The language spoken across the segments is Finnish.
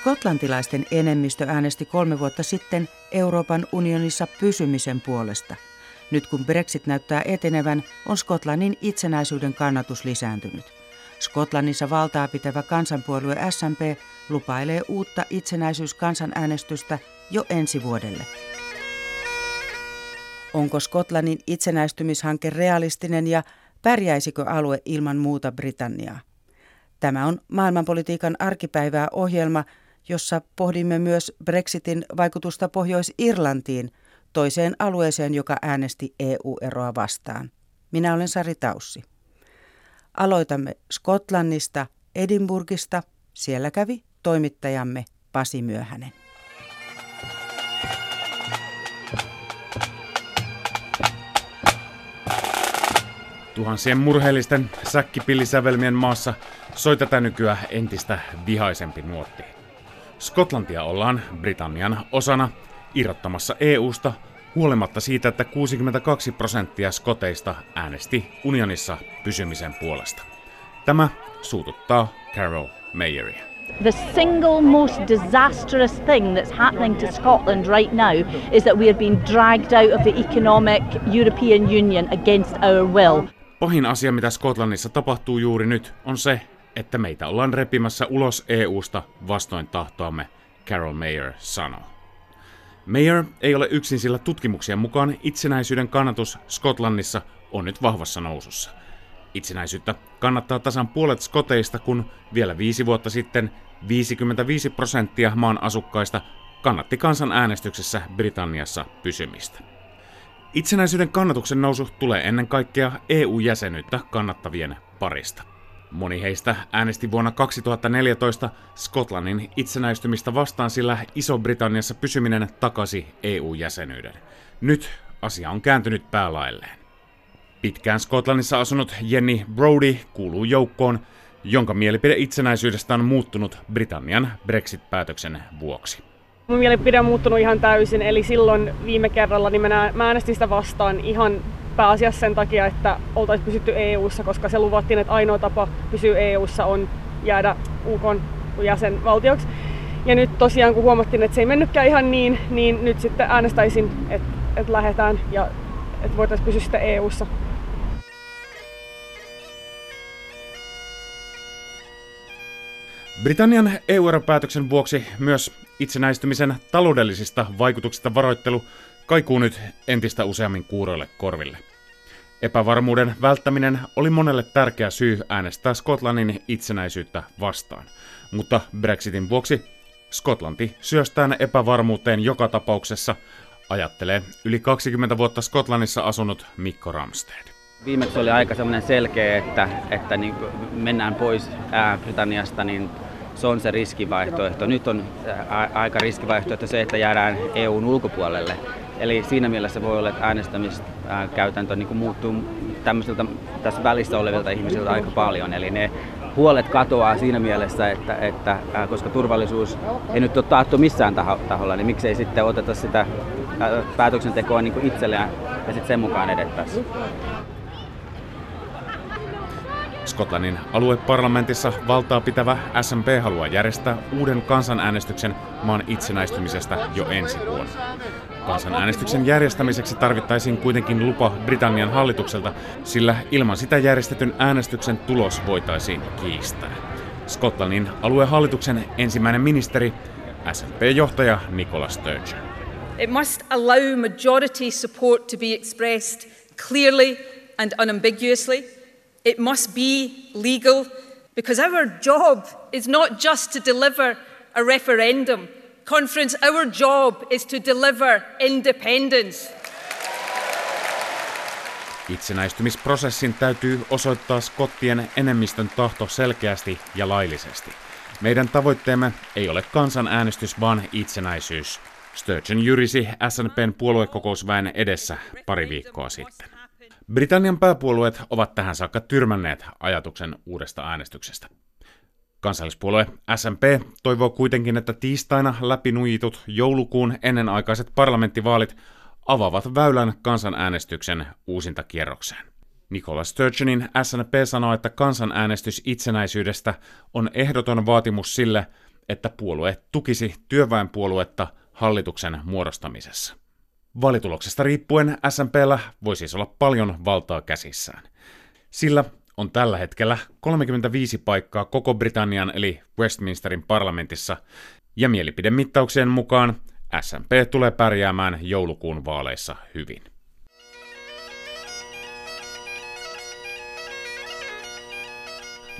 Skotlantilaisten enemmistö äänesti kolme vuotta sitten Euroopan unionissa pysymisen puolesta. Nyt kun Brexit näyttää etenevän, on Skotlannin itsenäisyyden kannatus lisääntynyt. Skotlannissa valtaa pitävä kansanpuolue SNP lupailee uutta itsenäisyyskansanäänestystä jo ensi vuodelle. Onko Skotlannin itsenäistymishanke realistinen ja pärjäisikö alue ilman muuta Britanniaa? Tämä on maailmanpolitiikan arkipäivää ohjelma, jossa pohdimme myös Brexitin vaikutusta Pohjois-Irlantiin, toiseen alueeseen, joka äänesti EU-eroa vastaan. Minä olen Sari Taussi. Aloitamme Skotlannista, Edinburgista. Siellä kävi toimittajamme Pasi Myöhänen. Tuhansien murheellisten säkkipillisävelmien maassa soi tätä nykyään entistä vihaisempi nuotti. Skotlantia ollaan Britannian osana irrottamassa EUsta huolimatta siitä, että 62 prosenttia skoteista äänesti unionissa pysymisen puolesta. Tämä suututtaa Carol Mayeria. The single most disastrous thing that's happening to Scotland right now is that we are being dragged out of the economic European Union against our will. Pahin asia, mitä Skotlannissa tapahtuu juuri nyt, on se, että meitä ollaan repimässä ulos EUsta vastoin tahtoamme, Carol Mayer sanoo. Mayer ei ole yksin, sillä tutkimuksien mukaan itsenäisyyden kannatus Skotlannissa on nyt vahvassa nousussa. Itsenäisyyttä kannattaa tasan puolet skoteista, kun vielä viisi vuotta sitten 55 prosenttia maan asukkaista kannatti kansanäänestyksessä Britanniassa pysymistä. Itsenäisyyden kannatuksen nousu tulee ennen kaikkea EU-jäsenyyttä kannattavien parista. Moni heistä äänesti vuonna 2014 Skotlannin itsenäistymistä vastaan, sillä Iso-Britanniassa pysyminen takasi EU-jäsenyyden. Nyt asia on kääntynyt päälailleen. Pitkään Skotlannissa asunut Jenny Brody kuuluu joukkoon, jonka mielipide itsenäisyydestä on muuttunut Britannian Brexit-päätöksen vuoksi. Mun mielipide on muuttunut ihan täysin, eli silloin viime kerralla niin mä äänestin sitä vastaan ihan pääasiassa sen takia, että oltaisiin pysytty EU-ssa, koska se luvattiin, että ainoa tapa pysyä EU-ssa on jäädä UK jäsenvaltioksi. Ja nyt tosiaan kun huomattiin, että se ei mennytkään ihan niin, niin nyt sitten äänestäisin, että, että lähdetään ja että voitaisiin pysyä sitten EU-ssa. Britannian EU-eropäätöksen vuoksi myös itsenäistymisen taloudellisista vaikutuksista varoittelu kaikuu nyt entistä useammin kuuroille korville. Epävarmuuden välttäminen oli monelle tärkeä syy äänestää Skotlannin itsenäisyyttä vastaan, mutta Brexitin vuoksi Skotlanti syöstään epävarmuuteen joka tapauksessa, ajattelee yli 20 vuotta Skotlannissa asunut Mikko Ramsted. Viimeksi oli aika semmoinen selkeä, että, että niin mennään pois Britanniasta, niin se on se riskivaihtoehto. Nyt on aika riskivaihtoehto se, että jäädään EUn ulkopuolelle. Eli siinä mielessä voi olla, että äänestämiskäytäntö niin muuttuu tämmöisiltä tässä välissä olevilta ihmisiltä aika paljon. Eli ne huolet katoaa siinä mielessä, että, että koska turvallisuus ei nyt ole taattu missään taholla, niin miksei sitten oteta sitä päätöksentekoa niin itselleen ja sitten sen mukaan edettäisiin. Skotlannin alueparlamentissa valtaa pitävä SNP haluaa järjestää uuden kansanäänestyksen maan itsenäistymisestä jo ensi vuonna. Kansanäänestyksen järjestämiseksi tarvittaisiin kuitenkin lupa Britannian hallitukselta, sillä ilman sitä järjestetyn äänestyksen tulos voitaisiin kiistää. Skotlannin aluehallituksen ensimmäinen ministeri, SNP-johtaja Nicola Sturgeon. It must allow majority support to be expressed clearly and unambiguously. It must be legal because our job is not just to deliver a referendum. Conference, our job is to deliver independence. Itsenäistymisprosessin täytyy osoittaa skottien enemmistön tahto selkeästi ja laillisesti. Meidän tavoitteemme ei ole kansanäänestys, vaan itsenäisyys. Sturgeon jyrisi SNPn puoluekokousväen edessä pari viikkoa sitten. Britannian pääpuolueet ovat tähän saakka tyrmänneet ajatuksen uudesta äänestyksestä. Kansallispuolue SMP toivoo kuitenkin, että tiistaina läpinujitut joulukuun ennenaikaiset parlamenttivaalit avaavat väylän kansanäänestyksen uusintakierrokseen. Nicola Sturgeonin SNP sanoo, että kansanäänestys itsenäisyydestä on ehdoton vaatimus sille, että puolue tukisi työväenpuoluetta hallituksen muodostamisessa. Valituloksesta riippuen SMPllä voi siis olla paljon valtaa käsissään. Sillä on tällä hetkellä 35 paikkaa koko Britannian eli Westminsterin parlamentissa, ja mielipidemittauksien mukaan SMP tulee pärjäämään joulukuun vaaleissa hyvin.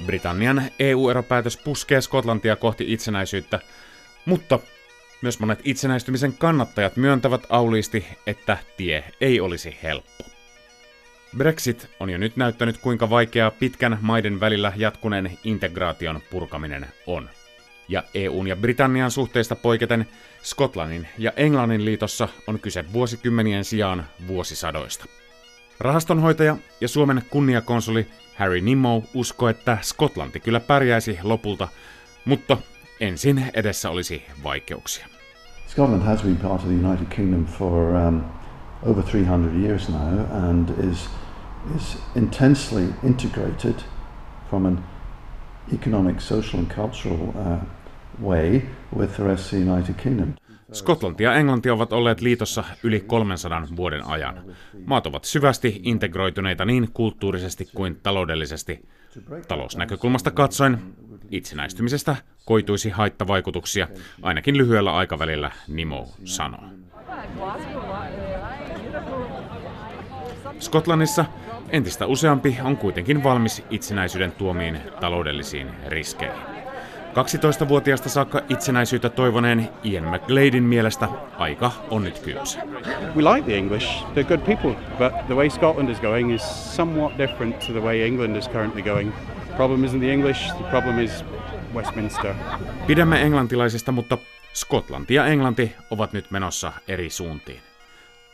Britannian EU-eropäätös puskee Skotlantia kohti itsenäisyyttä, mutta myös monet itsenäistymisen kannattajat myöntävät auliisti, että tie ei olisi helppo. Brexit on jo nyt näyttänyt, kuinka vaikeaa pitkän maiden välillä jatkuneen integraation purkaminen on. Ja EUn ja Britannian suhteista poiketen Skotlannin ja Englannin liitossa on kyse vuosikymmenien sijaan vuosisadoista. Rahastonhoitaja ja Suomen kunniakonsuli Harry Nimmo uskoo, että Skotlanti kyllä pärjäisi lopulta, mutta ensin edessä olisi vaikeuksia. Scotland has been part of the United Kingdom for um, over 300 years now and is, is intensely integrated from an economic, social and cultural uh, way with the rest of the United Kingdom. Skotlanti ja Englanti ovat olleet liitossa yli 300 vuoden ajan. Maat ovat syvästi integroituneita niin kulttuurisesti kuin taloudellisesti. Talousnäkökulmasta katsoen itsenäistymisestä koituisi haittavaikutuksia, ainakin lyhyellä aikavälillä, Nimo sanoo. Skotlannissa entistä useampi on kuitenkin valmis itsenäisyyden tuomiin taloudellisiin riskeihin. 12-vuotiaasta saakka itsenäisyyttä toivoneen Ian McGladin mielestä aika on nyt kypsä. We like the English, they're good people, but the way Scotland is going is somewhat different to the way England is currently going. The problem isn't the English, the problem is Westminster. Pidämme englantilaisista, mutta Skotlanti ja Englanti ovat nyt menossa eri suuntiin.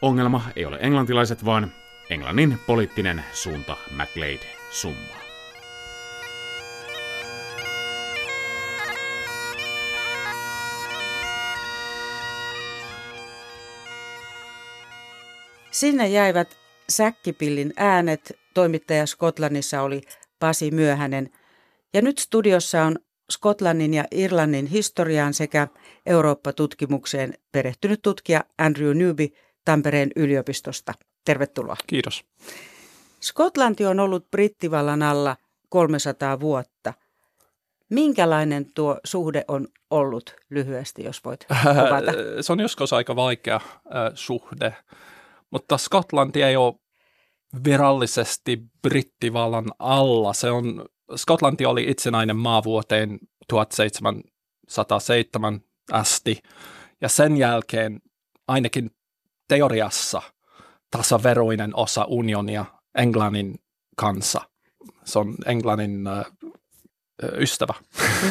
Ongelma ei ole englantilaiset, vaan Englannin poliittinen suunta McGlade summaa. Sinne jäivät säkkipillin äänet. Toimittaja Skotlannissa oli Pasi Myöhänen. Ja nyt studiossa on Skotlannin ja Irlannin historiaan sekä Eurooppa-tutkimukseen perehtynyt tutkija Andrew Newby Tampereen yliopistosta. Tervetuloa. Kiitos. Skotlanti on ollut brittivallan alla 300 vuotta. Minkälainen tuo suhde on ollut lyhyesti, jos voit kuvata? Se on joskus aika vaikea äh, suhde. Mutta Skotlanti ei ole virallisesti brittivallan alla. Se on, Skotlanti oli itsenäinen maa vuoteen 1707 asti, ja sen jälkeen ainakin teoriassa tasaveroinen osa unionia Englannin kanssa. Se on Englannin äh, ystävä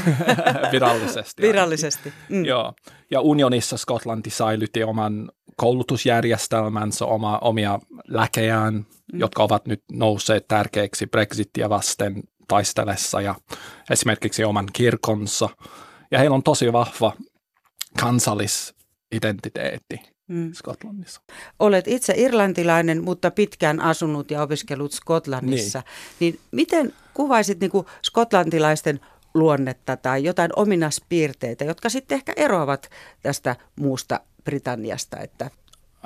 virallisesti. Virallisesti. Mm. Joo. Ja unionissa Skotlanti säilytti oman koulutusjärjestelmänsä, oma, omia läkejään, mm. jotka ovat nyt nousseet tärkeiksi Brexitia vasten taistelessa ja esimerkiksi oman kirkonsa. Ja heillä on tosi vahva kansallisidentiteetti mm. Skotlannissa. Olet itse irlantilainen, mutta pitkään asunut ja opiskellut Skotlannissa. Niin, niin miten kuvaisit niin kuin skotlantilaisten luonnetta tai jotain ominaispiirteitä, jotka sitten ehkä eroavat tästä muusta Britanniasta? Että...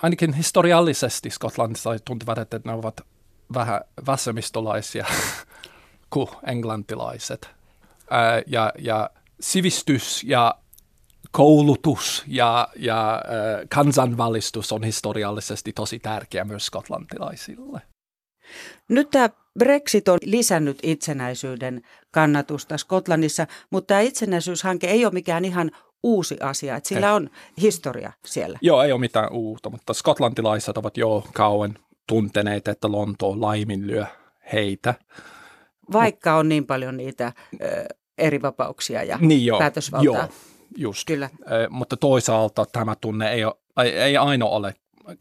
Ainakin historiallisesti skotlantilaiset tuntuvat, että ne ovat vähän vasemmistolaisia kuin englantilaiset. Ää, ja, ja sivistys ja koulutus ja, ja äh, kansanvalistus on historiallisesti tosi tärkeä myös skotlantilaisille. Nyt tämä Brexit on lisännyt itsenäisyyden kannatusta Skotlannissa, mutta tämä itsenäisyyshanke ei ole mikään ihan uusi asia, että sillä ei. on historia siellä. Joo, ei ole mitään uutta, mutta skotlantilaiset ovat jo kauan tunteneet, että Lonto laiminlyö heitä. Vaikka on niin paljon niitä eri vapauksia ja niin joo, päätösvaltaa. Joo, just. Kyllä. mutta toisaalta tämä tunne ei, ei, ei aina ole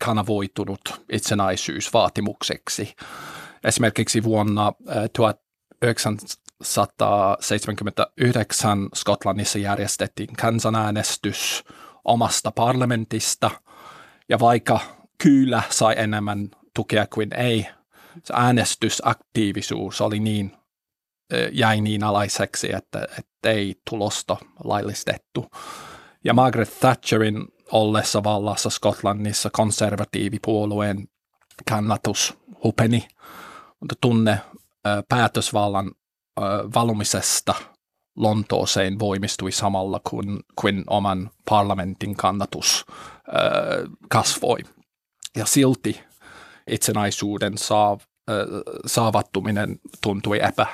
kanavoitunut itsenäisyysvaatimukseksi. Esimerkiksi vuonna 1979 Skotlannissa järjestettiin kansanäänestys omasta parlamentista, ja vaikka kyllä sai enemmän tukea kuin ei, se äänestysaktiivisuus oli niin, jäi niin alaiseksi, että, että ei tulosta laillistettu. Ja Margaret Thatcherin ollessa vallassa Skotlannissa konservatiivipuolueen kannatus hupeni, mutta tunne päätösvallan valumisesta Lontooseen voimistui samalla, kun, kun oman parlamentin kannatus kasvoi. Ja silti itsenäisyyden saav, saavattuminen tuntui epä,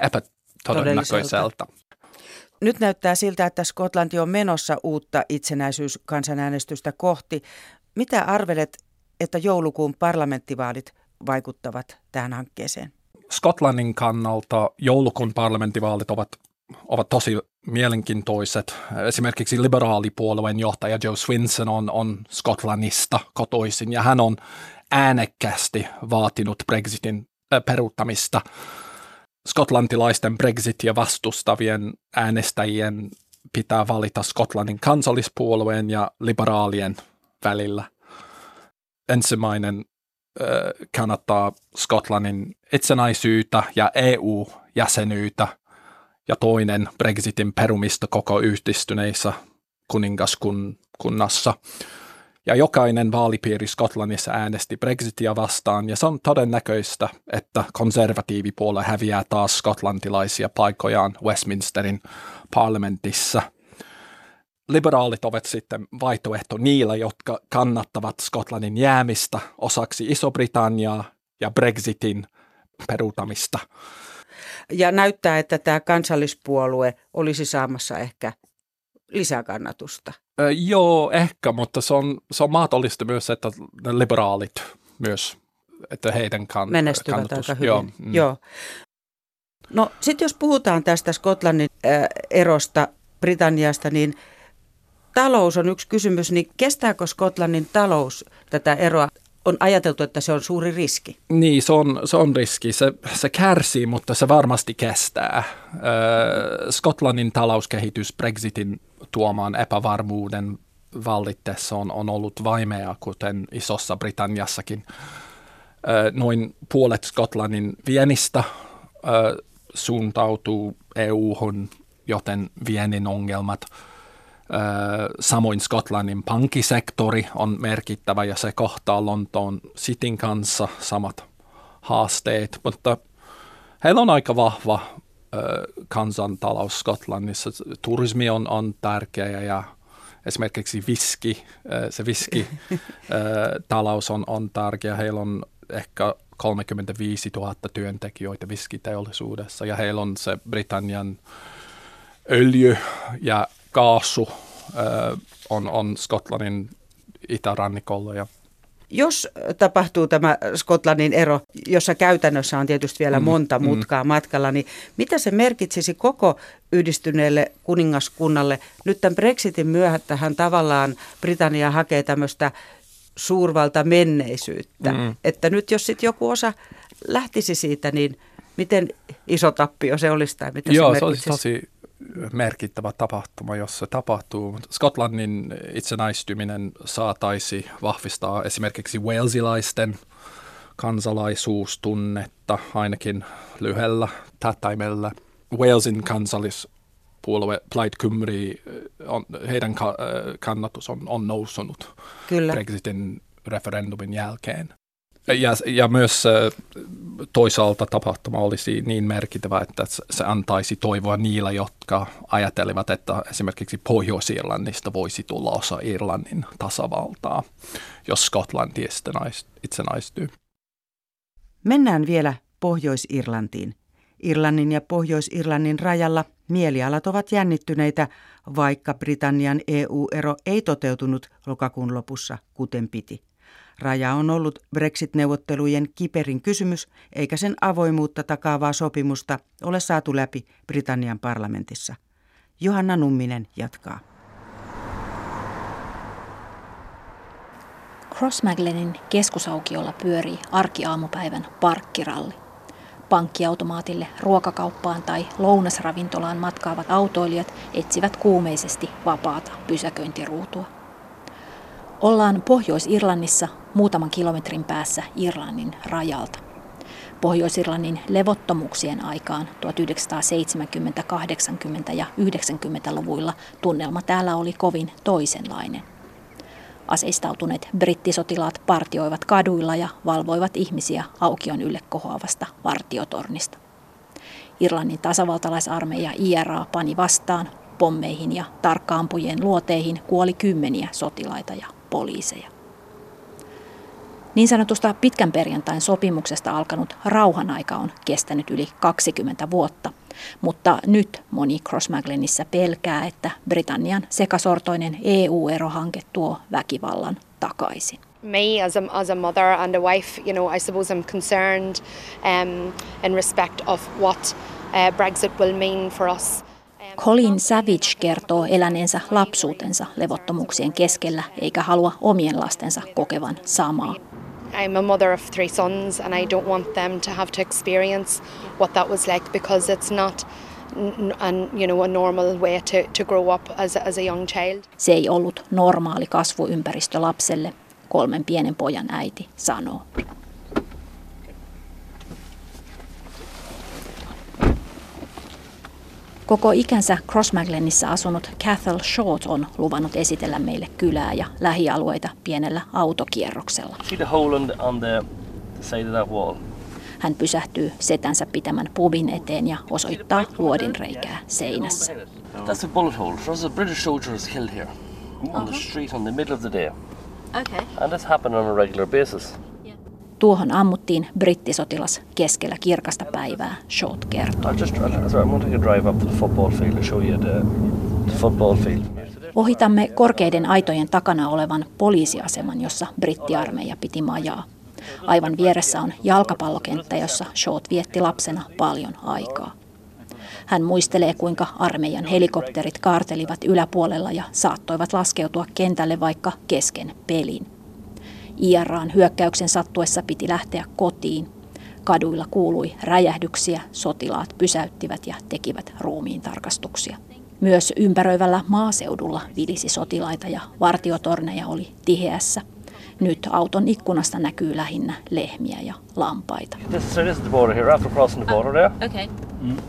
epätodennäköiseltä. Nyt näyttää siltä, että Skotlanti on menossa uutta itsenäisyyskansanäänestystä kohti. Mitä arvelet, että joulukuun parlamenttivaalit vaikuttavat tähän hankkeeseen? Skotlannin kannalta joulukuun parlamenttivaalit ovat, ovat tosi mielenkiintoiset. Esimerkiksi liberaalipuolueen johtaja Joe Swinson on, on Skotlannista kotoisin ja hän on äänekkäästi vaatinut Brexitin peruuttamista. Skotlantilaisten Brexitia vastustavien äänestäjien pitää valita Skotlannin kansallispuolueen ja liberaalien välillä. Ensimmäinen kannattaa Skotlannin itsenäisyyttä ja EU-jäsenyyttä ja toinen Brexitin perumista koko yhdistyneissä kuningaskunnassa. Ja jokainen vaalipiiri Skotlannissa äänesti Brexitia vastaan, ja se on todennäköistä, että konservatiivipuolue häviää taas skotlantilaisia paikojaan Westminsterin parlamentissa. Liberaalit ovat sitten vaihtoehto niillä, jotka kannattavat Skotlannin jäämistä osaksi Iso-Britanniaa ja Brexitin peruutamista. Ja näyttää, että tämä kansallispuolue olisi saamassa ehkä lisäkannatusta. Ö, joo, ehkä, mutta se on, se on mahdollista myös, että ne liberaalit myös, että heidän kan, Menestyvät kannatus. aika hyvin. Joo, mm. Joo. No sitten jos puhutaan tästä Skotlannin äh, erosta Britanniasta, niin talous on yksi kysymys, niin kestääkö Skotlannin talous tätä eroa? On ajateltu, että se on suuri riski. Niin, se on, se on riski. Se, se kärsii, mutta se varmasti kestää. Ö, Skotlannin talouskehitys Brexitin tuomaan epävarmuuden vallitteessa on, on ollut vaimea, kuten Isossa Britanniassakin. Ö, noin puolet Skotlannin vienistä suuntautuu EU-hun, joten viennin ongelmat – Samoin Skotlannin pankkisektori on merkittävä ja se kohtaa Lontoon Cityn kanssa samat haasteet, mutta heillä on aika vahva kansantalous Skotlannissa. Turismi on, on tärkeä ja esimerkiksi viski, se viski talous on, on tärkeä. Heillä on ehkä 35 000 työntekijöitä viskiteollisuudessa ja heillä on se Britannian öljy ja kaasu on, on Skotlannin itärannikolla ja jos tapahtuu tämä Skotlannin ero, jossa käytännössä on tietysti vielä mm, monta mm. mutkaa mm. matkalla, niin mitä se merkitsisi koko yhdistyneelle kuningaskunnalle? Nyt tämän Brexitin myöhättähän tavallaan Britannia hakee tämmöistä suurvalta menneisyyttä. Mm. Että nyt jos sitten joku osa lähtisi siitä, niin miten iso tappio se olisi tai mitä Joo, se, se olisi tosi merkittävä tapahtuma, jos se tapahtuu. Skotlannin itsenäistyminen saataisi vahvistaa esimerkiksi walesilaisten kansalaisuustunnetta ainakin lyhyellä tähtäimellä. Walesin kansallispuolue Plaid Cymru, on, heidän kannatus on, on noussut Kyllä. Brexitin referendumin jälkeen. Ja, ja myös toisaalta tapahtuma olisi niin merkittävä, että se antaisi toivoa niillä, jotka ajattelivat, että esimerkiksi Pohjois-Irlannista voisi tulla osa Irlannin tasavaltaa, jos Skotlanti itsenäistyy. Mennään vielä Pohjois-Irlantiin. Irlannin ja Pohjois-Irlannin rajalla mielialat ovat jännittyneitä, vaikka Britannian EU-ero ei toteutunut lokakuun lopussa kuten piti. Raja on ollut Brexit-neuvottelujen kiperin kysymys, eikä sen avoimuutta takaavaa sopimusta ole saatu läpi Britannian parlamentissa. Johanna Numminen jatkaa. Crossmaglenin keskusaukiolla pyörii arkiaamupäivän parkkiralli. Pankkiautomaatille, ruokakauppaan tai lounasravintolaan matkaavat autoilijat etsivät kuumeisesti vapaata pysäköintiruutua. Ollaan Pohjois-Irlannissa muutaman kilometrin päässä Irlannin rajalta. Pohjois-Irlannin levottomuuksien aikaan 1970, 80 ja 90-luvuilla tunnelma täällä oli kovin toisenlainen. Aseistautuneet brittisotilaat partioivat kaduilla ja valvoivat ihmisiä aukion ylle kohoavasta vartiotornista. Irlannin tasavaltalaisarmeija IRA pani vastaan pommeihin ja tarkkaampujien luoteihin kuoli kymmeniä sotilaita ja poliiseja. Niin sanotusta pitkän perjantain sopimuksesta alkanut rauhan aika on kestänyt yli 20 vuotta, mutta nyt moni Crossmaglenissä pelkää, että Britannian sekasortoinen EU-erohanke tuo väkivallan takaisin. me as a, as a mother and a wife, you know, I suppose I'm concerned um, in respect of what uh, Brexit will mean for us. Colin Savage kertoo eläneensä lapsuutensa levottomuuksien keskellä eikä halua omien lastensa kokevan samaa. I'm a mother of three sons and I don't want them to have to experience what that was like because it's not and you know a normal way to, to grow up as as a young child. Se ei ollut normaali kasvuympäristö lapselle, kolmen pienen pojan äiti sanoo. Koko ikänsä Crossmaglenissa asunut Cathal Short on luvannut esitellä meille kylää ja lähialueita pienellä autokierroksella. Hän pysähtyy setänsä pitämän pubin eteen ja osoittaa luodinreikää seinässä. That's a bullet hole. There's a British soldier is killed here on the street on the middle of the day. Okay. And this happened on a regular basis. Tuohon ammuttiin brittisotilas keskellä kirkasta päivää, Short kertoo. Ohitamme korkeiden aitojen takana olevan poliisiaseman, jossa brittiarmeija piti majaa. Aivan vieressä on jalkapallokenttä, jossa Short vietti lapsena paljon aikaa. Hän muistelee, kuinka armeijan helikopterit kaartelivat yläpuolella ja saattoivat laskeutua kentälle vaikka kesken pelin. IRAn hyökkäyksen sattuessa piti lähteä kotiin. Kaduilla kuului räjähdyksiä, sotilaat pysäyttivät ja tekivät ruumiin tarkastuksia. Myös ympäröivällä maaseudulla vilisi sotilaita ja vartiotorneja oli tiheässä. Nyt auton ikkunasta näkyy lähinnä lehmiä ja lampaita. This, so this is the border here, after crossing the border there. Okay.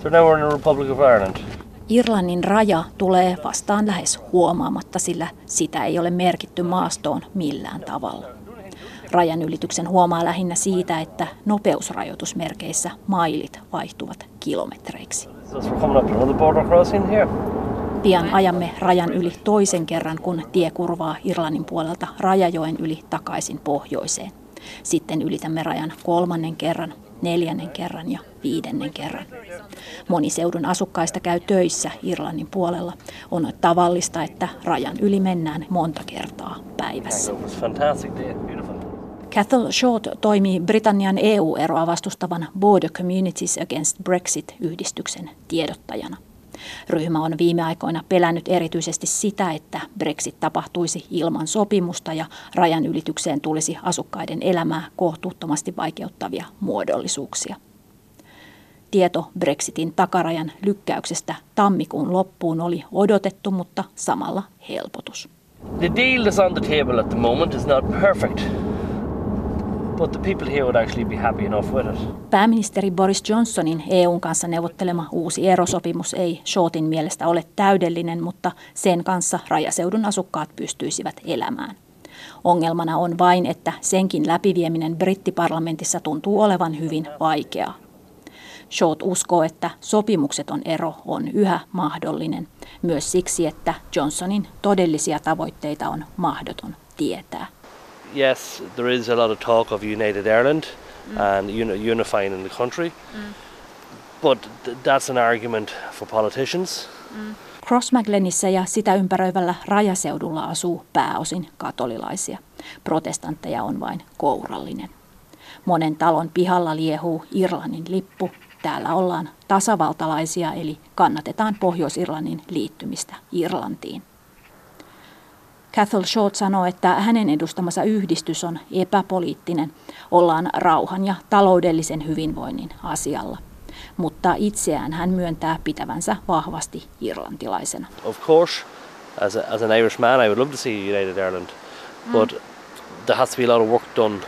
So now we're in the Republic of Ireland. Irlannin raja tulee vastaan lähes huomaamatta, sillä sitä ei ole merkitty maastoon millään tavalla. Rajan ylityksen huomaa lähinnä siitä, että nopeusrajoitusmerkeissä mailit vaihtuvat kilometreiksi. Pian ajamme rajan yli toisen kerran, kun tie kurvaa Irlannin puolelta Rajajoen yli takaisin pohjoiseen. Sitten ylitämme rajan kolmannen kerran, neljännen kerran ja viidennen kerran. Moni seudun asukkaista käy töissä Irlannin puolella. On tavallista, että rajan yli mennään monta kertaa päivässä. It was fantastic day, beautiful. Cathal Short toimii Britannian EU-eroa vastustavan Border Communities Against Brexit-yhdistyksen tiedottajana. Ryhmä on viime aikoina pelännyt erityisesti sitä, että Brexit tapahtuisi ilman sopimusta ja rajan ylitykseen tulisi asukkaiden elämää kohtuuttomasti vaikeuttavia muodollisuuksia. Tieto Brexitin takarajan lykkäyksestä tammikuun loppuun oli odotettu, mutta samalla helpotus. The deal that's on the table at the moment is not perfect. But the people here would actually be happy enough with it. Pääministeri Boris Johnsonin EUn kanssa neuvottelema uusi erosopimus ei Shortin mielestä ole täydellinen, mutta sen kanssa rajaseudun asukkaat pystyisivät elämään. Ongelmana on vain, että senkin läpivieminen brittiparlamentissa tuntuu olevan hyvin vaikeaa. Short uskoo, että sopimukseton ero on yhä mahdollinen, myös siksi, että Johnsonin todellisia tavoitteita on mahdoton tietää. Yes, there is a lot of talk of United Ireland and uni- unifying in the country. But th- that's an argument for politicians. Crossmaglenissä ja sitä ympäröivällä rajaseudulla asuu pääosin katolilaisia. Protestantteja on vain kourallinen. Monen talon pihalla liehuu Irlannin lippu. Täällä ollaan tasavaltalaisia, eli kannatetaan Pohjois-Irlannin liittymistä Irlantiin. Cathal Short sanoo, että hänen edustamansa yhdistys on epäpoliittinen. Ollaan rauhan ja taloudellisen hyvinvoinnin asialla. Mutta itseään hän myöntää pitävänsä vahvasti irlantilaisena. Of course, as, a, as an Irish man, I would love to see United Ireland. But there has to be a lot of work done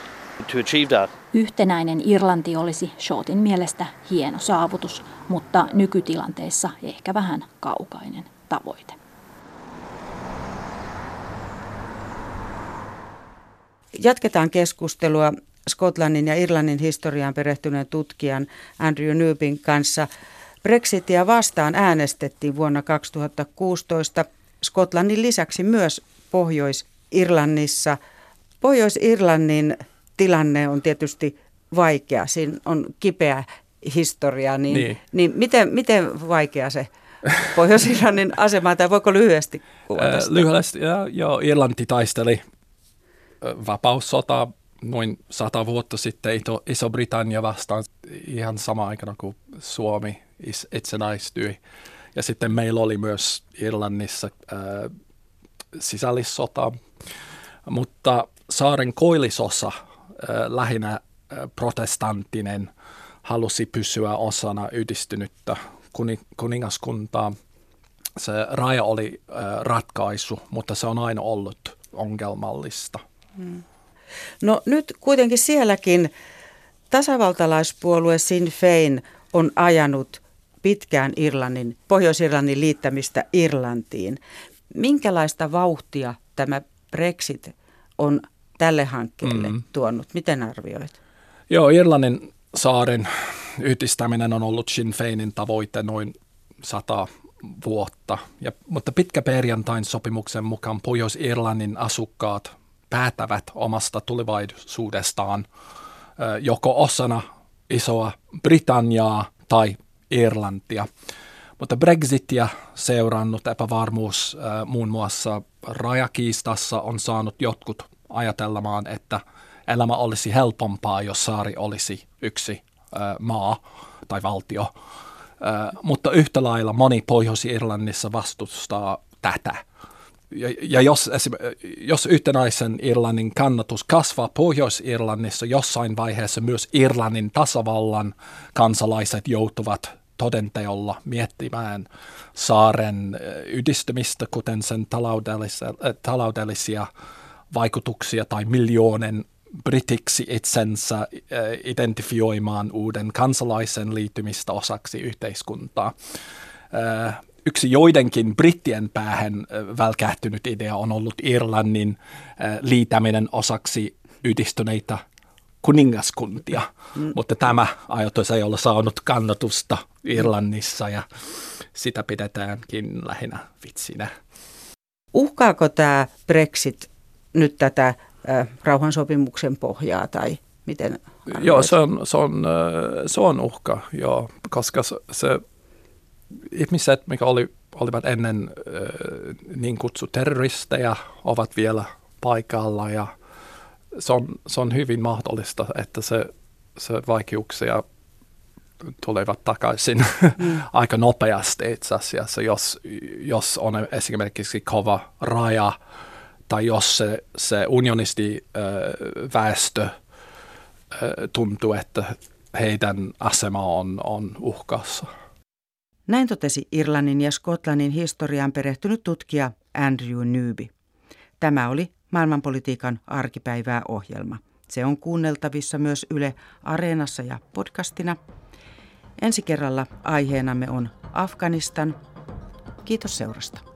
to achieve that. Yhtenäinen Irlanti olisi Shortin mielestä hieno saavutus, mutta nykytilanteessa ehkä vähän kaukainen tavoite. Jatketaan keskustelua Skotlannin ja Irlannin historiaan perehtyneen tutkijan Andrew Newbin kanssa. Brexitia vastaan äänestettiin vuonna 2016 Skotlannin lisäksi myös Pohjois-Irlannissa. Pohjois-Irlannin tilanne on tietysti vaikea. Siinä on kipeä historia, niin, niin. niin miten, miten vaikea se Pohjois-Irlannin asema, tai voiko lyhyesti kuvata sitä? Lyhyesti, joo, Irlanti taisteli vapaussota noin sata vuotta sitten Iso-Britannia vastaan ihan sama aikana kuin Suomi itsenäistyi. Ja sitten meillä oli myös Irlannissa äh, sisällissota, mutta saaren koillisosa, äh, lähinnä äh, protestanttinen, halusi pysyä osana yhdistynyttä kuningaskuntaa. Se raja oli äh, ratkaisu, mutta se on aina ollut ongelmallista. No nyt kuitenkin sielläkin tasavaltalaispuolue Sinn Fein on ajanut pitkään Irlannin, Pohjois-Irlannin liittämistä Irlantiin. Minkälaista vauhtia tämä Brexit on tälle hankkeelle mm. tuonut? Miten arvioit? Joo, Irlannin saaren yhdistäminen on ollut Sinn Feinin tavoite noin sata vuotta, ja, mutta pitkä perjantain sopimuksen mukaan Pohjois-Irlannin asukkaat päättävät omasta tulevaisuudestaan joko osana isoa Britanniaa tai Irlantia. Mutta Brexitia seurannut epävarmuus muun muassa rajakiistassa on saanut jotkut ajatellamaan, että elämä olisi helpompaa, jos saari olisi yksi maa tai valtio. mutta yhtä lailla moni Pohjois-Irlannissa vastustaa tätä ja, ja jos, jos yhtenäisen Irlannin kannatus kasvaa Pohjois-Irlannissa jossain vaiheessa myös Irlannin tasavallan kansalaiset joutuvat todenteolla miettimään saaren yhdistymistä, kuten sen taloudellisia, taloudellisia vaikutuksia tai miljoonen britiksi itsensä identifioimaan uuden kansalaisen liittymistä osaksi yhteiskuntaa yksi joidenkin brittien päähän välkähtynyt idea on ollut Irlannin liitäminen osaksi yhdistyneitä kuningaskuntia, mm. mutta tämä ajatus ei ole saanut kannatusta Irlannissa ja sitä pidetäänkin lähinnä vitsinä. Uhkaako tämä Brexit nyt tätä äh, rauhansopimuksen pohjaa tai miten? Joo, se on, se, on, se on uhka, joo, koska se, se ihmiset, mikä oli, olivat ennen niin kutsu terroristeja, ovat vielä paikalla ja se on, se on hyvin mahdollista, että se, se vaikeuksia tulevat takaisin mm. aika nopeasti itse asiassa, jos, jos on esimerkiksi kova raja tai jos se, se unionisti äh, väestö äh, tuntuu, että heidän asema on, on uhkassa. Näin totesi Irlannin ja Skotlannin historiaan perehtynyt tutkija Andrew Newby. Tämä oli maailmanpolitiikan arkipäivää ohjelma. Se on kuunneltavissa myös Yle Areenassa ja podcastina. Ensi kerralla aiheenamme on Afganistan. Kiitos seurasta.